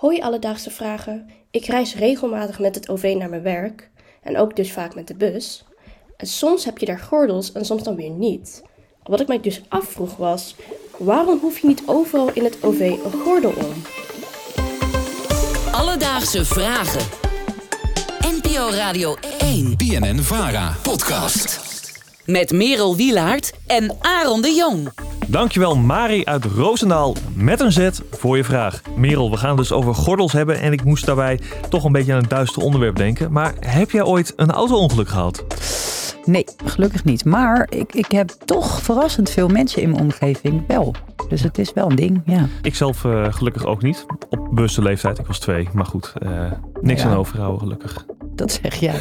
Hoi alledaagse vragen. Ik reis regelmatig met het OV naar mijn werk en ook dus vaak met de bus. En soms heb je daar gordels en soms dan weer niet. Wat ik mij dus afvroeg was, waarom hoef je niet overal in het OV een gordel om? Alledaagse vragen. NPO Radio 1 BNN Vara podcast. Met Merel Wielaert en Aaron de Jong. Dankjewel Mari uit Roosendaal met een Z voor je vraag. Merel, we gaan het dus over gordels hebben en ik moest daarbij toch een beetje aan een duister onderwerp denken. Maar heb jij ooit een auto-ongeluk gehad? Nee, gelukkig niet. Maar ik, ik heb toch verrassend veel mensen in mijn omgeving wel. Dus het is wel een ding, ja. Ik zelf eh, gelukkig ook niet. Op bewuste leeftijd, ik was twee. Maar goed, eh, niks Ja. aan overhouden gelukkig. Dat zeg jij.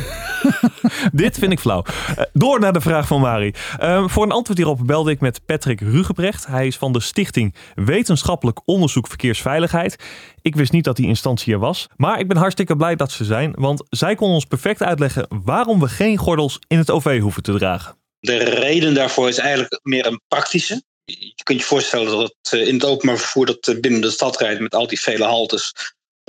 Dit vind ik flauw. Eh, door naar de vraag van Mari. Eh, voor een antwoord hierop belde ik met Patrick Rugebrecht. Hij is van de Stichting Wetenschappelijk Onderzoek Verkeersveiligheid. Ik wist niet dat die instantie er was. Maar ik ben hartstikke blij dat ze zijn. Want zij kon ons perfect uitleggen waarom we geen gordels in het OV hoeven te dragen. De reden daarvoor is eigenlijk meer een praktische. Je kunt je voorstellen dat het eh, in het openbaar vervoer dat eh, binnen de stad rijdt met al die vele haltes,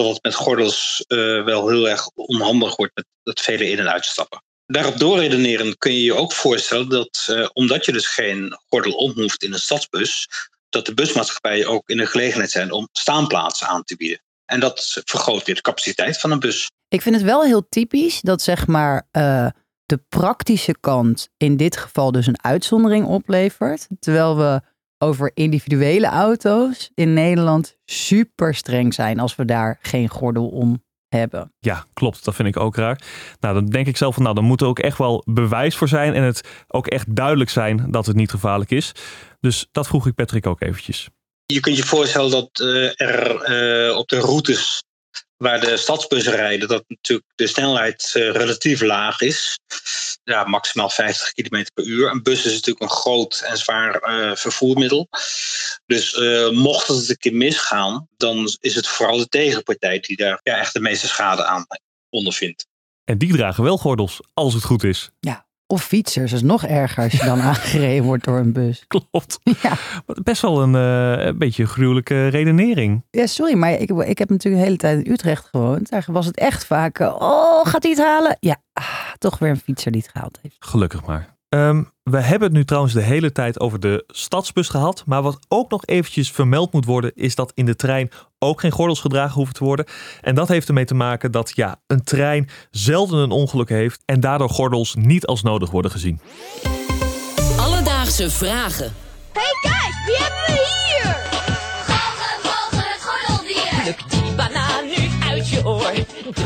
dat het met gordels eh, wel heel erg onhandig wordt met het vele in- en uitstappen. Daarop doorredeneren kun je je ook voorstellen dat eh, omdat je dus geen gordel om hoeft in een stadsbus, dat de busmaatschappijen ook in de gelegenheid zijn om staanplaatsen aan te bieden. En dat vergroot weer de capaciteit van een bus. Ik vind het wel heel typisch dat zeg maar eh, de praktische kant in dit geval dus een uitzondering oplevert. Terwijl we over individuele auto's in Nederland super streng zijn als we daar geen gordel om hebben. Ja, klopt. Dat vind ik ook raar. Nou, dan denk ik zelf van, nou, dan moet er ook echt wel bewijs voor zijn. En het ook echt duidelijk zijn dat het niet gevaarlijk is. Dus dat vroeg ik Patrick ook eventjes. Je kunt je voorstellen dat eh, er eh, op de routes waar de stadsbussen rijden, dat natuurlijk de snelheid eh, relatief laag is. Ja, maximaal 50 km per uur. Een bus is natuurlijk een groot en zwaar eh, vervoermiddel. Dus eh, mocht het een keer misgaan, dan is het vooral de tegenpartij die daar ja, echt de meeste schade aan ondervindt. En die dragen wel gordels, als het goed is. Of fietsers, dat is nog erger als je dan aangereden wordt door een bus. Klopt. Ja. Best wel een, eh, een beetje gruwelijke redenering. Ja, sorry, maar ik, ik heb natuurlijk de hele tijd in Utrecht gewoond. Daar was het echt vaak, eh, oh, gaat hij het halen? Ja, ah, toch weer een fietser die het gehaald heeft. Gelukkig maar. Ehm, we hebben het nu trouwens de hele tijd over de stadsbus gehad. Maar wat ook nog eventjes vermeld moet worden, is dat in de trein ook geen gordels gedragen hoeven te worden. En dat heeft ermee te maken dat ja, een trein zelden een ongeluk heeft en daardoor gordels niet als nodig worden gezien. Alledaagse vragen. Hey kijk, wie hebben we hier? Galgen, galgen, het gordeldier.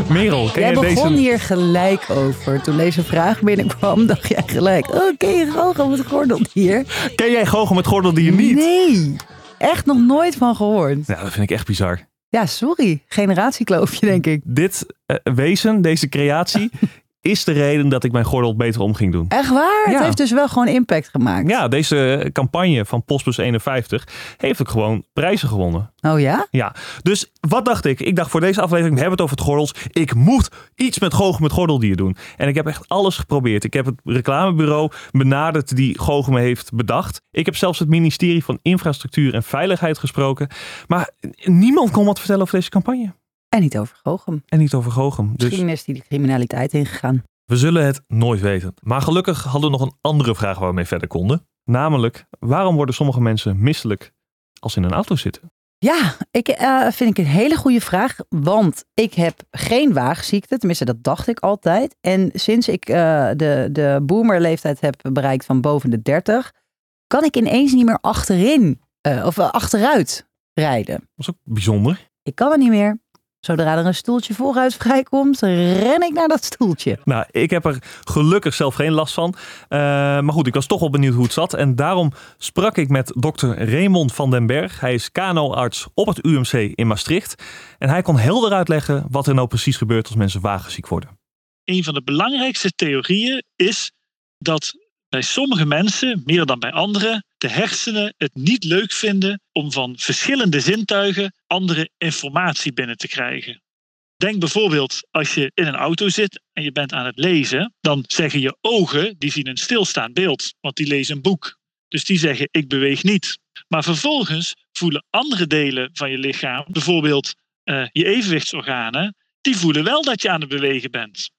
Merel, ken Jij je begon deze? hier gelijk over. Toen deze vraag binnenkwam, dacht jij gelijk, oh, ken je gewoon met gordeldier? Ken jij Goochel met gordeldier niet? Nee, echt nog nooit van gehoord. Ja, dat vind ik echt bizar. Ja, sorry. Generatiekloofje, denk ik. Dit eh, wezen, deze creatie, is de reden dat ik mijn gordel beter om ging doen. Echt waar? Het heeft dus wel gewoon impact gemaakt. Ja, deze campagne van Postbus 51 heeft ook gewoon prijzen gewonnen. Oh ja? Ja, dus wat dacht ik? Ik dacht voor deze aflevering, we hebben het over het gordels. Ik moet iets met Goochel met gordeldier doen. En ik heb echt alles geprobeerd. Ik heb het reclamebureau benaderd die Goochel me heeft bedacht. Ik heb zelfs het ministerie van Infrastructuur en Veiligheid gesproken. Maar niemand kon wat vertellen over deze campagne. En niet over Gochem. En niet over Goochel. Dus Misschien is die de criminaliteit ingegaan. we zullen het nooit weten. Maar gelukkig hadden we nog een andere vraag waar we mee verder konden. Namelijk, waarom worden sommige mensen misselijk als ze in een auto zitten? Ja, ik eh, vind ik een hele goede vraag. Want ik heb geen waagziekte. Tenminste, dat dacht ik altijd. En sinds ik eh, de, de boomerleeftijd heb bereikt van boven de 30, kan ik ineens niet meer achterin eh, of achteruit rijden. Dat is ook bijzonder. Ik kan het niet meer. Zodra er een stoeltje vooruit vrijkomt, ren ik naar dat stoeltje. Nou, ik heb er gelukkig zelf geen last van. Eh, maar goed, ik was toch wel benieuwd hoe het zat. En daarom sprak ik met dokter Raymond van den Berg. Hij is KNO-arts op het UMC in Maastricht. En hij kon helder uitleggen wat er nou precies gebeurt als mensen wagenziek worden. een van de belangrijkste theorieën is dat bij sommige mensen, meer dan bij anderen, de hersenen het niet leuk vinden om van verschillende zintuigen andere informatie binnen te krijgen. Denk bijvoorbeeld als je in een auto zit en je bent aan het lezen, dan zeggen je ogen, die zien een stilstaand beeld, want die lezen een boek. Dus die zeggen ik beweeg niet. Maar vervolgens voelen andere delen van je lichaam, bijvoorbeeld eh, je evenwichtsorganen, die voelen wel dat je aan het bewegen bent.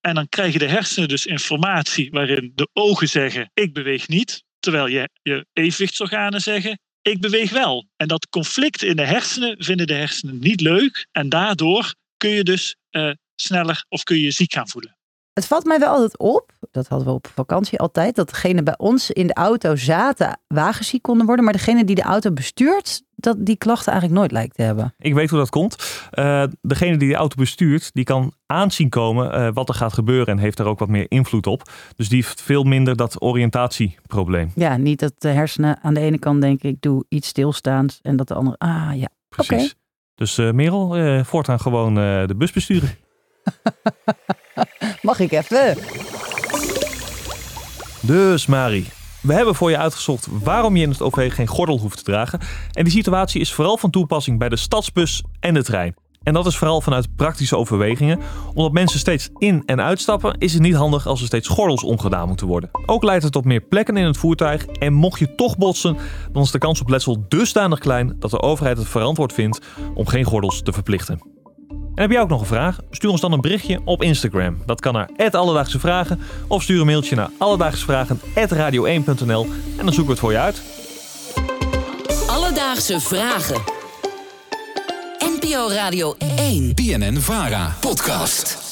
En dan krijgen de hersenen dus informatie waarin de ogen zeggen: ik beweeg niet, terwijl je, je evenwichtsorganen zeggen: ik beweeg wel. En dat conflict in de hersenen vinden de hersenen niet leuk. En daardoor kun je dus eh, sneller of kun je ziek gaan voelen. Het valt mij wel altijd op, dat hadden we op vakantie altijd, dat degene bij ons in de auto zaten wagenziek konden worden, maar degene die de auto bestuurt, dat die klachten eigenlijk nooit lijkt te hebben. Ik weet hoe dat komt. Eh, degene die de auto bestuurt, die kan aanzien komen eh, wat er gaat gebeuren en heeft daar ook wat meer invloed op. Dus die heeft veel minder dat oriëntatieprobleem. Ja, niet dat de hersenen aan de ene kant denken, ik doe iets stilstaans en dat de andere, ah ja. Precies. Dus eh, Merel, eh, voortaan gewoon eh, de bus besturen. Mag ik even? Dus Mari, we hebben voor je uitgezocht waarom je in het OV geen gordel hoeft te dragen. En die situatie is vooral van toepassing bij de stadsbus en de trein. En dat is vooral vanuit praktische overwegingen. Omdat mensen steeds in- en uitstappen, is het niet handig als er steeds gordels omgedaan moeten worden. Ook leidt het tot meer plekken in het voertuig. En mocht je toch botsen, dan is de kans op letsel dusdanig klein dat de overheid het verantwoord vindt om geen gordels te verplichten. En heb jij ook nog een vraag? Stuur ons dan een berichtje op Instagram. Dat kan naar Alledaagse Vragen of stuur een mailtje naar alledaagsvragen.radio1.nl en dan zoeken we het voor je uit. Alledaagse vragen. NPO Radio 1. BNN Vara podcast.